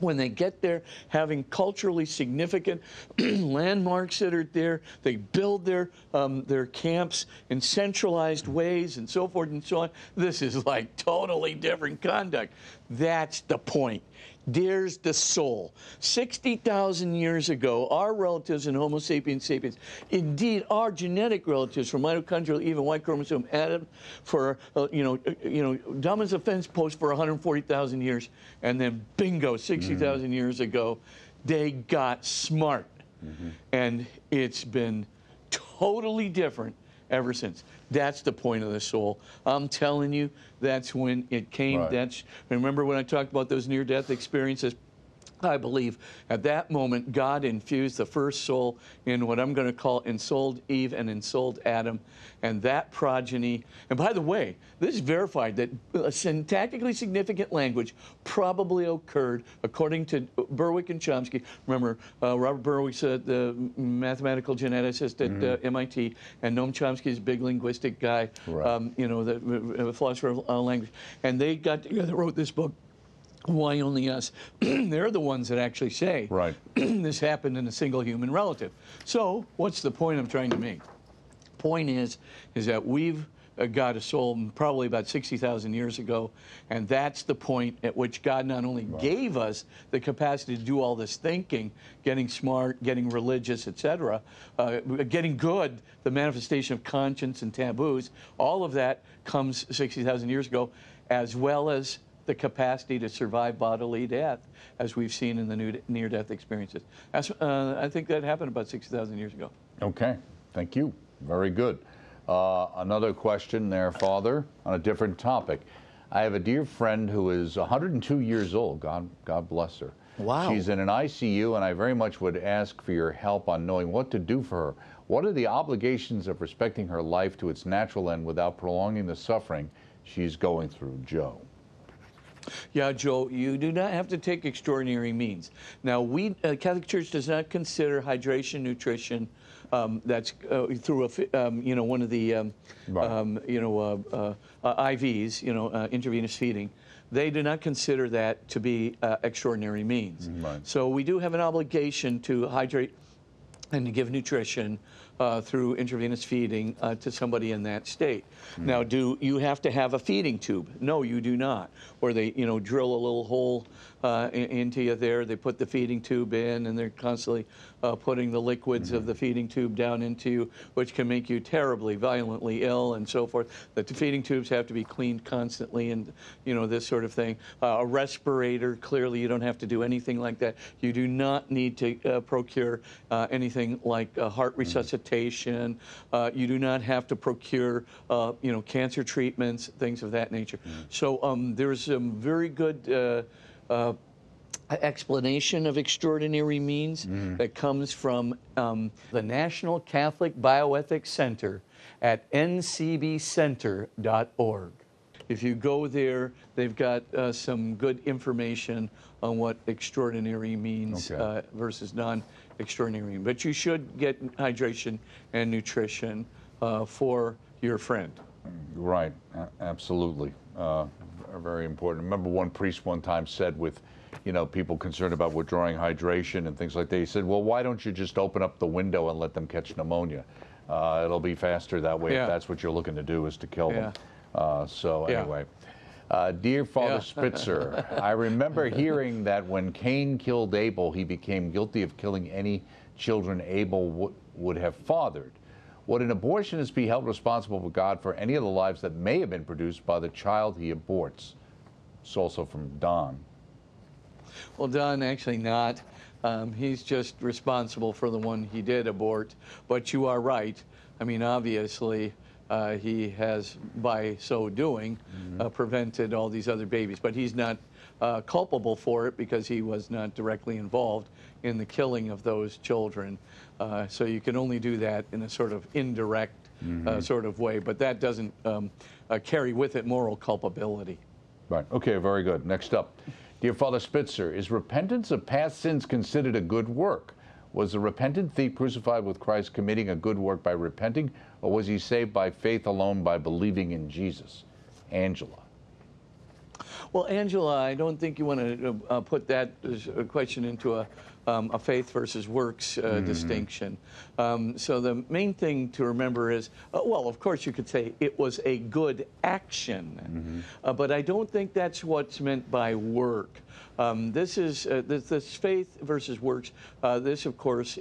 Speaker 2: when they get there, having culturally significant landmarks that are there, they build their um, their camps in centralized ways and so forth and so on. This is like totally different conduct. That's the point. There's the soul. 60,000 years ago, our relatives in Homo sapiens sapiens, indeed our genetic relatives from mitochondrial even Y chromosome Adam for, uh, you know, uh, you know, dumb as a fence post for 140,000 years. And then bingo, 60,000 years ago, they got smart. And it's been totally different ever since. That's the point of the soul. I'm telling you, that's when it came.
Speaker 1: Right.
Speaker 2: That's remember when I talked about those near-death experiences. I believe at that moment God infused the first soul in what I'm going to call ensouled Eve and ensouled Adam, and that progeny. And by the way, this is verified that a syntactically significant language probably occurred according to Berwick and Chomsky. Remember, uh, Robert Berwick said the mathematical geneticist at uh, MIT, and Noam Chomsky is a big linguistic guy.
Speaker 1: Right.
Speaker 2: Um, you know, the uh, philosopher of uh, language, and they got together, wrote this book. Why only us? They're the ones that actually say
Speaker 1: Right.
Speaker 2: this happened in a single human relative. So, what's the point I'm trying to make? Point is, is that we've uh, got a soul probably about 60,000 years ago, and that's the point at which God not only gave us the capacity to do all this thinking, getting smart, getting religious, etc., uh, getting good, the manifestation of conscience and taboos, all of that comes 60,000 years ago, as well as the capacity to survive bodily death, as we've seen in the new- near-death experiences. That's, uh, I think that happened about 60,000 years ago.
Speaker 1: Okay, thank you. Very good. Uh, another question there, Father, on a different topic. I have a dear friend who is 102 years old. God, God bless her.
Speaker 2: Wow.
Speaker 1: She's in an ICU, and I very much would ask for your help on knowing what to do for her. What are the obligations of respecting her life to its natural end without prolonging the suffering she's going through, Joe?
Speaker 2: Yeah, Joe, you do not have to take extraordinary means. Now, we uh, Catholic Church does not consider hydration, nutrition. Um, that's uh, through a, um, you know, one of the, um,
Speaker 1: Right.
Speaker 2: um, you know, uh, uh, uh, IVs, you know, uh, intravenous feeding. They do not consider that to be uh, extraordinary means.
Speaker 1: Right.
Speaker 2: So we do have an obligation to hydrate and to give nutrition uh, through intravenous feeding uh, to somebody in that state. Now, do you have to have a feeding tube? No, you do not. Or they, you know, drill a little hole uh, into you there. They put the feeding tube in, and they're constantly uh, putting the liquids of the feeding tube down into you, which can make you terribly, violently ill, and so forth. The feeding tubes have to be cleaned constantly, and you know this sort of thing. Uh, a respirator, clearly, you don't have to do anything like that. You do not need to uh, procure uh, anything like uh, heart resuscitation. Uh, you do not have to procure, uh, you know, cancer treatments, things of that nature. So um, there's some very good. Uh, uh, explanation of extraordinary means that comes from um, the National Catholic Bioethics Center at ncbcenter.org. If you go there, they've got uh, some good information on what extraordinary means
Speaker 1: Okay.
Speaker 2: uh, versus non extraordinary. Means. But you should get hydration and nutrition uh, for your friend.
Speaker 1: Right, absolutely. Uh, very important. Remember one priest one time said with, you know, people concerned about withdrawing hydration and things like that, he said, well, why don't you just open up the window and let them catch pneumonia? Uh, it'll be faster that way
Speaker 2: Yeah.
Speaker 1: if that's what you're looking to do is to kill them. Uh, so
Speaker 2: Yeah.
Speaker 1: anyway. Uh, dear Father
Speaker 2: Yeah.
Speaker 1: Spitzer, I remember hearing that when Cain killed Abel, he became guilty of killing any children Abel w- would have fathered. Would an abortionist be held responsible with God for any of the lives that may have been produced by the child he aborts? It's also from Don.
Speaker 2: Well, Don, actually not. Um, he's just responsible for the one he did abort. But you are right. I mean, obviously, uh, he has, by so doing, uh, prevented all these other babies. But he's not uh, culpable for it because he was not directly involved in the killing of those children. Uh, so you can only do that in a sort of indirect uh, sort of way. But that doesn't um, uh, carry with it moral culpability.
Speaker 1: Right. Okay, very good. Next up. Dear Father Spitzer, is repentance of past sins considered a good work? Was the repentant thief crucified with Christ committing a good work by repenting, or was he saved by faith alone by believing in Jesus? Angela.
Speaker 2: Well, Angela, I don't think you want to uh, put that question into a, um, a faith versus works uh, distinction. Um, so the main thing to remember is, uh, well, of course you could say it was a good action, uh, but I don't think that's what's meant by work. Um, this is uh, this, this faith versus works. Uh, this, of course.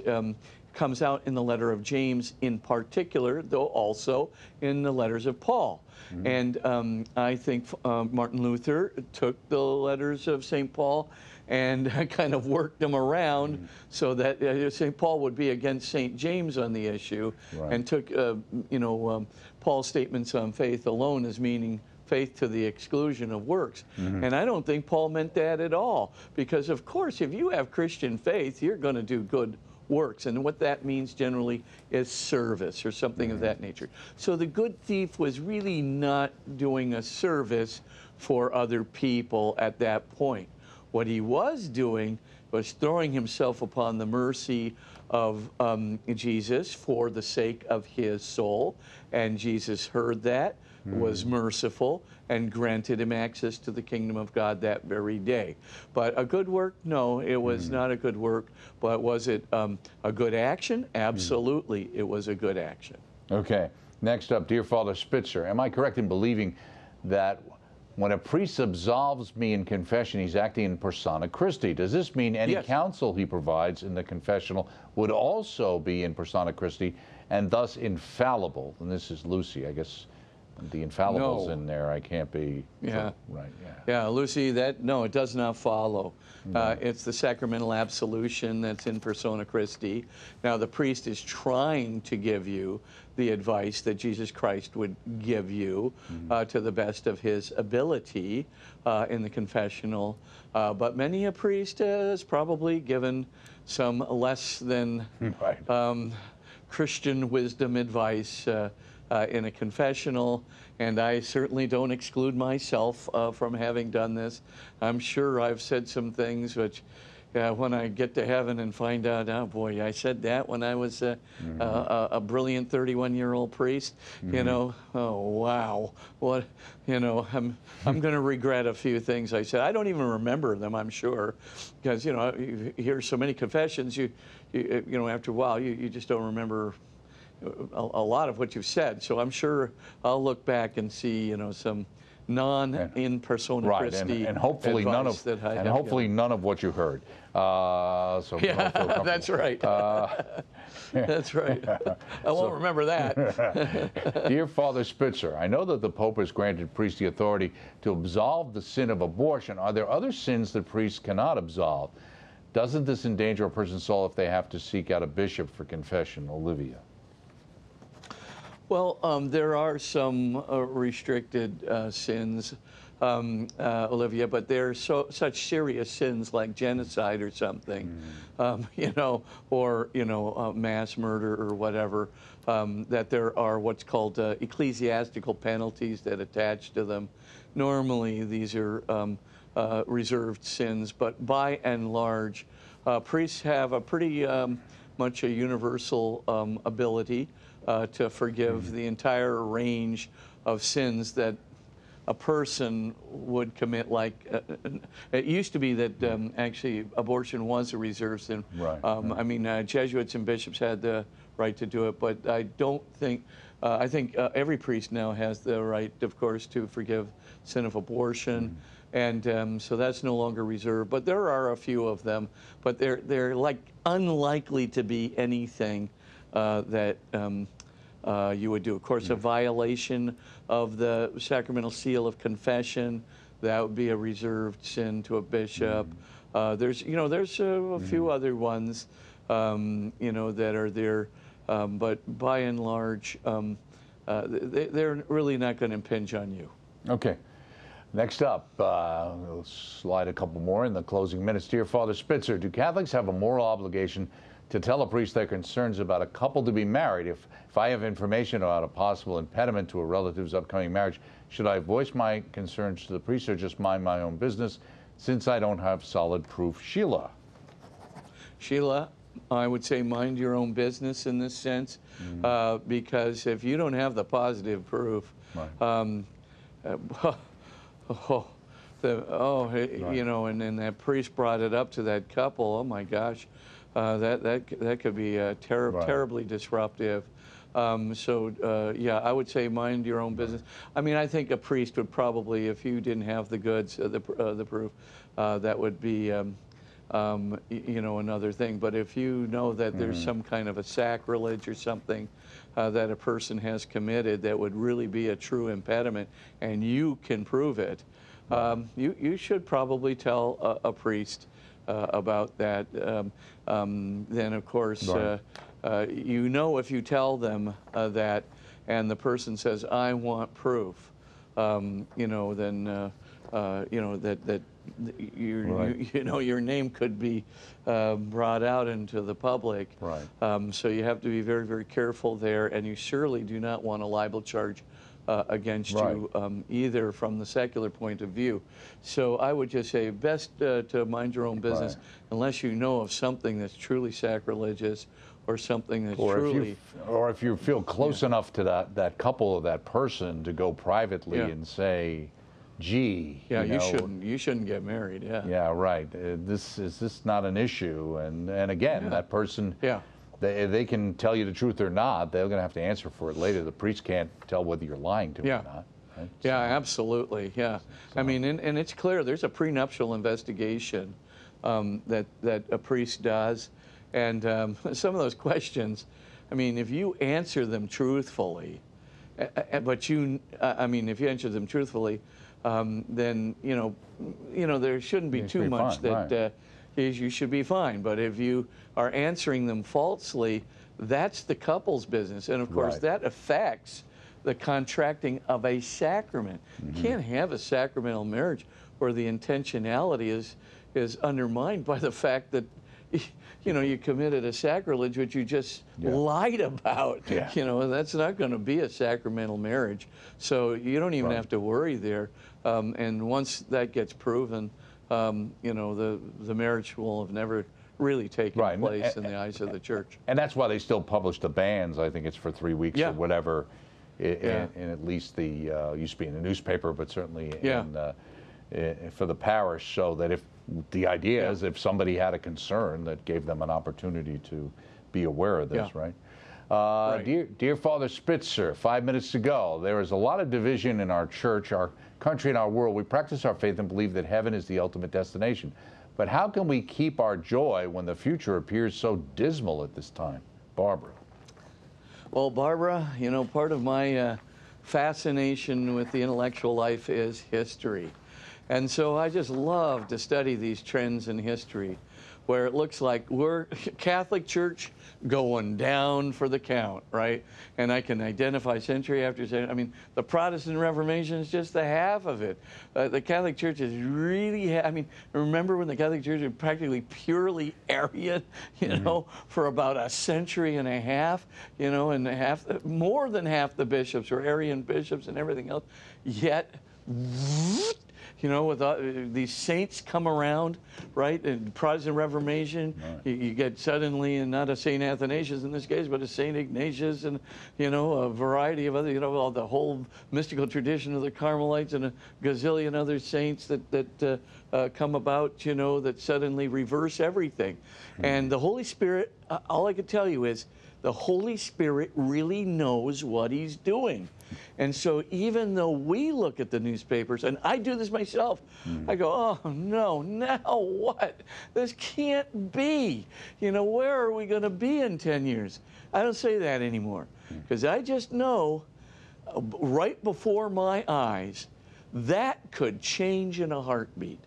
Speaker 2: Comes out in the letter of James in particular, though also in the letters of Paul. And um, I think uh, Martin Luther took the letters of St. Paul and kind of worked them around so that uh, St. Paul would be against St. James on the issue
Speaker 1: Right.
Speaker 2: and took, uh, you know, um, Paul's statements on faith alone as meaning faith to the exclusion of works. And I don't think Paul meant that at all because, of course, if you have Christian faith, you're going to do good works. And what that means generally is service or something of that nature. So the good thief was really not doing a service for other people at that point. What he was doing was throwing himself upon the mercy of um, Jesus for the sake of his soul. And Jesus heard that, was hmm. merciful, and granted him access to the kingdom of God that very day. But a good work? No, it was hmm. not a good work. But was it um, a good action? Absolutely, hmm. it was a good action.
Speaker 1: Okay. Next up, dear Father Spitzer, am I correct in believing that when a priest absolves me in confession, he's acting in persona Christi? Does this mean any
Speaker 2: Yes.
Speaker 1: counsel he provides in the confessional would also be in persona Christi and thus infallible? And this is Lucy, I guess. The infallible's
Speaker 2: No.
Speaker 1: in there. I can't be.
Speaker 2: Yeah.
Speaker 1: Right. Yeah.
Speaker 2: Yeah, Lucy, that no, it does not follow. Uh, it's the sacramental absolution that's in persona Christi. Now, the priest is trying to give you the advice that Jesus Christ would give you uh, to the best of his ability uh, in the confessional. Uh, but many a priest has probably given some less than
Speaker 1: Right.
Speaker 2: um, Christian wisdom advice uh, in a confessional, and I certainly don't exclude myself uh, from having done this. I'm sure I've said some things which, uh, when I get to heaven and find out, oh boy, I said that when I was a, a, a, a brilliant 31 year old priest, you know, oh wow, what, you know, I'm, I'm going to regret a few things I said. I don't even remember them, I'm sure, because, you know, you hear so many confessions, you, you, you know, after a while, you, you just don't remember a, a lot of what you've said. So I'm sure I'll look back and see, you know, some non-in persona
Speaker 1: Right, and,
Speaker 2: Christi
Speaker 1: and hopefully none of
Speaker 2: that I
Speaker 1: and
Speaker 2: have
Speaker 1: hopefully none of what you heard. Uh, so we don't feel
Speaker 2: Yeah, that's right.
Speaker 1: Uh,
Speaker 2: that's right. I won't remember that.
Speaker 1: Dear Father Spitzer, I know that the Pope has granted priests the authority to absolve the sin of abortion. Are there other sins that priests cannot absolve? Doesn't this endanger a person's soul if they have to seek out a bishop for confession? Olivia.
Speaker 2: Well, um, there are some uh, restricted uh, sins, um, uh, Olivia, but they're so such serious sins like genocide or something, um, you know, or you know, uh, mass murder or whatever, um, that there are what's called uh, ecclesiastical penalties that attach to them. Normally, these are um, uh, reserved sins, but by and large, uh, priests have a pretty um, much a universal um, ability uh, to forgive the entire range of sins that a person would commit. Like uh, uh, it used to be that um, actually abortion was a reserved sin.
Speaker 1: Right,
Speaker 2: Um, I mean, uh, Jesuits and bishops had the right to do it, but I don't think. Uh, I think uh, every priest now has the right, of course, to forgive sin of abortion. And um, so that's no longer reserved, but there are a few of them. But they're they're like unlikely to be anything that um, uh, you would do. Of course, a violation of the sacramental seal of confession that would be a reserved sin to a bishop. Uh, there's you know there's a, a few other ones um, you know that are there, um, but by and large, um, uh, they, they're really not going to impinge on you.
Speaker 1: Okay. Next up, uh, we'll slide a couple more in the closing minutes. Dear Father Spitzer, do Catholics have a moral obligation to tell a priest their concerns about a couple to be married? If, if I have information about a possible impediment to a relative's upcoming marriage, should I voice my concerns to the priest or just mind my own business since I don't have solid proof? Sheila.
Speaker 2: Sheila, I would say mind your own business in this sense, uh, because if you don't have the positive proof,
Speaker 1: Right.
Speaker 2: um, uh, oh, the, oh,
Speaker 1: Right.
Speaker 2: you know, and then that priest brought it up to that couple. Oh my gosh, uh, that that that could be uh, ter-
Speaker 1: Right.
Speaker 2: terribly disruptive. Um, so uh, yeah, I would say mind your own business. I mean, I think a priest would probably, if you didn't have the goods, uh, the uh, the proof, uh, that would be. Um, um, you know, another thing. But if you know that there's some kind of a sacrilege or something uh, that a person has committed that would really be a true impediment, and you can prove it, um, you you should probably tell a, a priest about that. Um, um, then, of course, uh,
Speaker 1: Right.
Speaker 2: uh, you know if you tell them uh, that, and the person says, "I want proof," um, you know, then uh, uh, you know that that your
Speaker 1: Right.
Speaker 2: you, you know your name could be uh, brought out into the public.
Speaker 1: Right.
Speaker 2: Um, so you have to be very very careful there, and you surely do not want a libel charge. Uh, against
Speaker 1: Right.
Speaker 2: you, um, either from the secular point of view. So I would just say best uh, to mind your own business,
Speaker 1: Right.
Speaker 2: unless you know of something that's truly sacrilegious or something that's
Speaker 1: Or if,
Speaker 2: truly.
Speaker 1: you, or if you feel close enough to that, that couple or that person to go privately
Speaker 2: Yeah.
Speaker 1: and say, gee,
Speaker 2: yeah, you,
Speaker 1: know,
Speaker 2: shouldn't. You shouldn't get married. Yeah.
Speaker 1: Yeah, right. Uh, this is this not an issue? And and again,
Speaker 2: Yeah.
Speaker 1: that person,
Speaker 2: Yeah.
Speaker 1: They, they can tell you the truth or not. They're going to have to answer for it later. The priest can't tell whether you're lying to
Speaker 2: Yeah.
Speaker 1: or not. Right?
Speaker 2: Yeah, absolutely. Yeah. I mean, and, and it's clear there's a prenuptial investigation um, that, that a priest does. And um, some of those questions, I mean, if you answer them truthfully, but you, I mean, if you answer them truthfully, um, then, you know, you know, there shouldn't be
Speaker 1: should
Speaker 2: too much
Speaker 1: fine,
Speaker 2: that
Speaker 1: right.
Speaker 2: uh, is you should be fine. But if you are answering them falsely, that's the couple's business. And of course,
Speaker 1: Right.
Speaker 2: that affects the contracting of a sacrament.
Speaker 1: Mm-hmm.
Speaker 2: You can't have a sacramental marriage where the intentionality is is undermined by the fact that you know you committed a sacrilege which you just
Speaker 1: Yeah.
Speaker 2: lied about.
Speaker 1: Yeah.
Speaker 2: You know that's not going to be a sacramental marriage. So you don't even
Speaker 1: Right.
Speaker 2: have to worry there. Um, and once that gets proven, um, you know the the marriage will have never really taken
Speaker 1: Right, and-
Speaker 2: place in the eyes of the church.
Speaker 1: And that's why they still publish the banns. I think it's for three weeks
Speaker 2: Yeah.
Speaker 1: or whatever. In,
Speaker 2: Yeah.
Speaker 1: in at least the uh, used to be in the newspaper, but certainly
Speaker 2: Yeah.
Speaker 1: in, uh, i- for the parish, so that if the idea
Speaker 2: Yeah.
Speaker 1: is if somebody had a concern, that gave them an opportunity to be aware of this, right? Uh,
Speaker 2: Right.
Speaker 1: dear, dear Father Spitzer, five minutes to go. there is a lot of division in our church, our country, and our world. We practice our faith and believe that heaven is the ultimate destination. But how can we keep our joy when the future appears so dismal at this time? Barbara.
Speaker 2: Well, Barbara, you know, part of my uh, fascination with the intellectual life is history. And so I just love to study these trends in history where it looks like we're Catholic Church going down for the count, right? And I can identify century after century. I mean, the Protestant Reformation is just the half of it. Uh, the Catholic Church is really, I mean, remember when the Catholic Church was practically purely Arian, you know, for about a century and a half, you know, and half, more than half the bishops were Arian bishops and everything else. Yet, you know, with uh, these saints come around, right? And Protestant Reformation, you, you get suddenly, and not a Saint Athanasius in this case, but a Saint Ignatius, and you know, a variety of other, you know, all the whole mystical tradition of the Carmelites, and a gazillion other saints that that uh, uh, come about, you know, that suddenly reverse everything. And the Holy Spirit, uh, all I can tell you is, the Holy Spirit really knows what He's doing. And so, even though we look at the newspapers, and I do this myself, I go, oh no, now what? This can't be. You know, where are we going to be in 10 years? I don't say that anymore because I just know uh, right before my eyes, that could change in a heartbeat.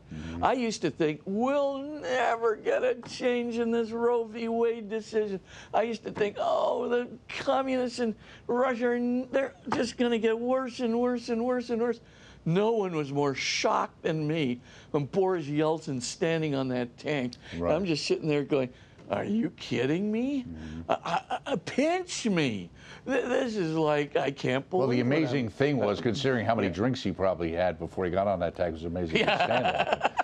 Speaker 2: I used to think we'll never get a change in this Roe v. Wade decision. I used to think, oh, the communists in Russia, are- they're just going to get worse and worse and worse and worse. No one was more shocked than me when Boris Yeltsin standing on that tank.
Speaker 1: Right.
Speaker 2: I'm just sitting there going, are you kidding me? Uh, uh, uh, pinch me. Th- This is like, I can't believe
Speaker 1: Well, the amazing thing was, considering how many drinks he probably had before he got on that tag, it was amazing. to stand.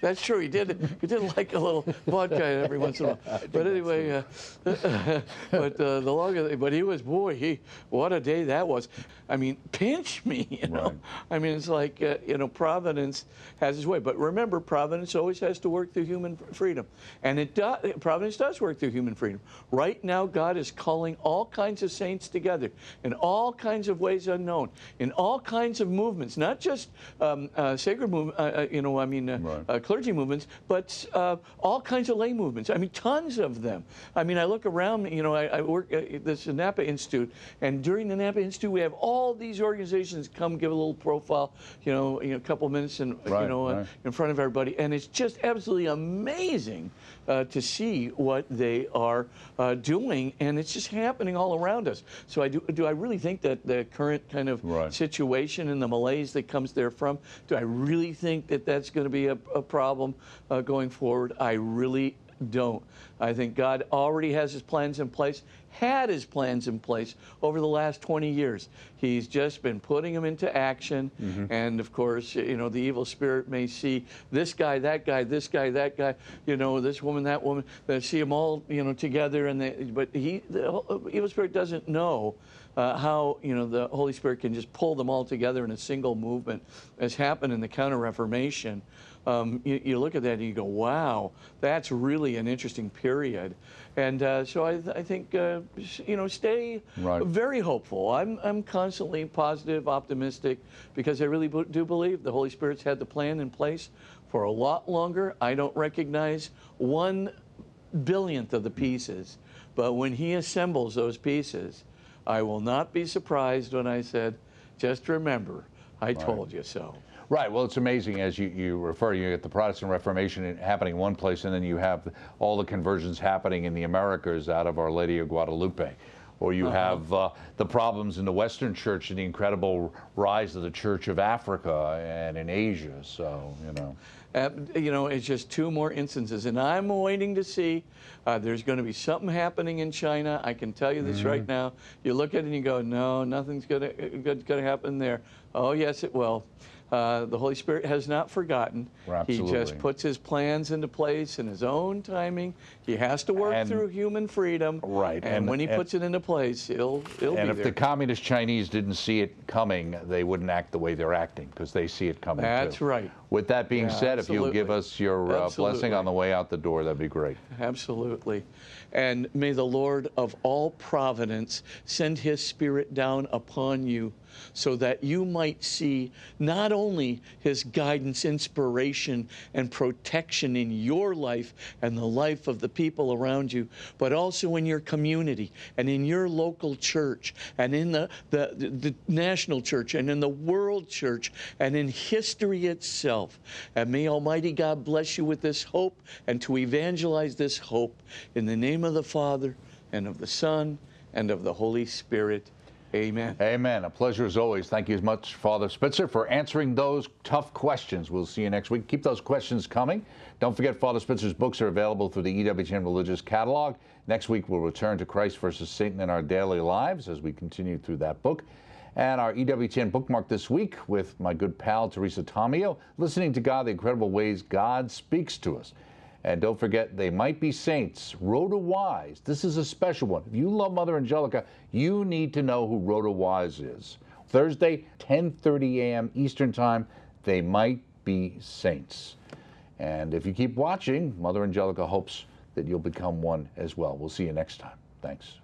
Speaker 2: That's true. He did. He did like a little vodka every once in a while. But anyway, uh, but uh, the longer, but he was boy. He what a day that was. I mean, pinch me. You know.
Speaker 1: Right.
Speaker 2: I mean, it's like uh, you know, Providence has its way. But remember, Providence always has to work through human freedom, and it does. Providence does work through human freedom. Right now, God is calling all kinds of saints together in all kinds of ways unknown, in all kinds of movements, not just um, uh, sacred movement. Uh, uh, you know, I mean. Uh,
Speaker 1: Right.
Speaker 2: uh, clergy movements, but uh, all kinds of lay movements. I mean, tons of them. I mean, I look around, you know, I, I work at this Napa Institute, and during the Napa Institute, we have all these organizations come give a little profile, you know, you know a couple minutes in, you know,
Speaker 1: right.
Speaker 2: in front of everybody. And it's just absolutely amazing uh, to see what they are uh, doing, and it's just happening all around us. So I do, do I really think that the current kind of
Speaker 1: Right.
Speaker 2: situation and the malaise that comes there from, do I really think that that's going to be a, a problem uh, going forward? I really don't. I think God already has his plans in place, had his plans in place over the last 20 years. He's just been putting them into action. And of course, you know, the evil spirit may see this guy, that guy, this guy, that guy, you know, this woman, that woman, they see them all, you know, together. And they, but he, the evil spirit doesn't know uh, how you know the Holy Spirit can just pull them all together in a single movement, as happened in the Counter Reformation. Um, you, you look at that and you go, "Wow, that's really an interesting period." And uh, so I, I think uh, you know, stay
Speaker 1: Right.
Speaker 2: very hopeful. I'm I'm constantly positive, optimistic, because I really do believe the Holy Spirit's had the plan in place for a lot longer. I don't recognize one billionth of the pieces, but when He assembles those pieces. I will not be surprised when I said, just remember, I told you so.
Speaker 1: Right. Well, it's amazing as you, you refer. You get the Protestant Reformation happening in one place, and then you have all the conversions happening in the Americas out of Our Lady of Guadalupe, or you have uh, the problems in the Western Church and the incredible rise of the Church of Africa and in Asia. So you know.
Speaker 2: Uh, you know, it's just two more instances, and I'm waiting to see. Uh, there's going to be something happening in China. I can tell you this right
Speaker 1: Mm-hmm.
Speaker 2: now. You look at it and you go, no, nothing's going to going to happen there. Oh yes, it will. Uh, the Holy Spirit has not forgotten. He just puts his plans into place in his own timing. He has to work
Speaker 1: And-
Speaker 2: through human freedom.
Speaker 1: Right,
Speaker 2: And,
Speaker 1: and-
Speaker 2: when he
Speaker 1: and-
Speaker 2: puts it into place, he'll he'll
Speaker 1: And
Speaker 2: be
Speaker 1: if
Speaker 2: there.
Speaker 1: the communist Chinese didn't see it coming, they wouldn't act the way they're acting because they see it coming
Speaker 2: That's
Speaker 1: too.
Speaker 2: right.
Speaker 1: With that being
Speaker 2: Yeah,
Speaker 1: said, if you'll give us your uh, blessing on the way out the door, that'd be great.
Speaker 2: Absolutely. And may the Lord of all providence send his spirit down upon you so that you might see not only his guidance, inspiration, and protection in your life and the life of the people around you, but also in your community and in your local church and in the, the, the national church and in the world church and in history itself. And may Almighty God bless you with this hope and to evangelize this hope in the name of the Father and of the Son and of the Holy Spirit. Amen.
Speaker 1: Amen. A pleasure as always. Thank you as much, Father Spitzer, for answering those tough questions. We'll see you next week. Keep those questions coming. Don't forget, Father Spitzer's books are available through the EWTN Religious Catalog. Next week, we'll return to Christ versus Satan in our daily lives as we continue through that book. And our EWTN bookmark this week with my good pal, Teresa Tomeo, listening to God, the incredible ways God speaks to us. And don't forget, they might be saints. Rhoda Wise, this is a special one. If you love Mother Angelica, you need to know who Rhoda Wise is. Thursday, 10:30 a.m. Eastern Time. They might be saints. And if you keep watching, Mother Angelica hopes that you'll become one as well. We'll see you next time. Thanks.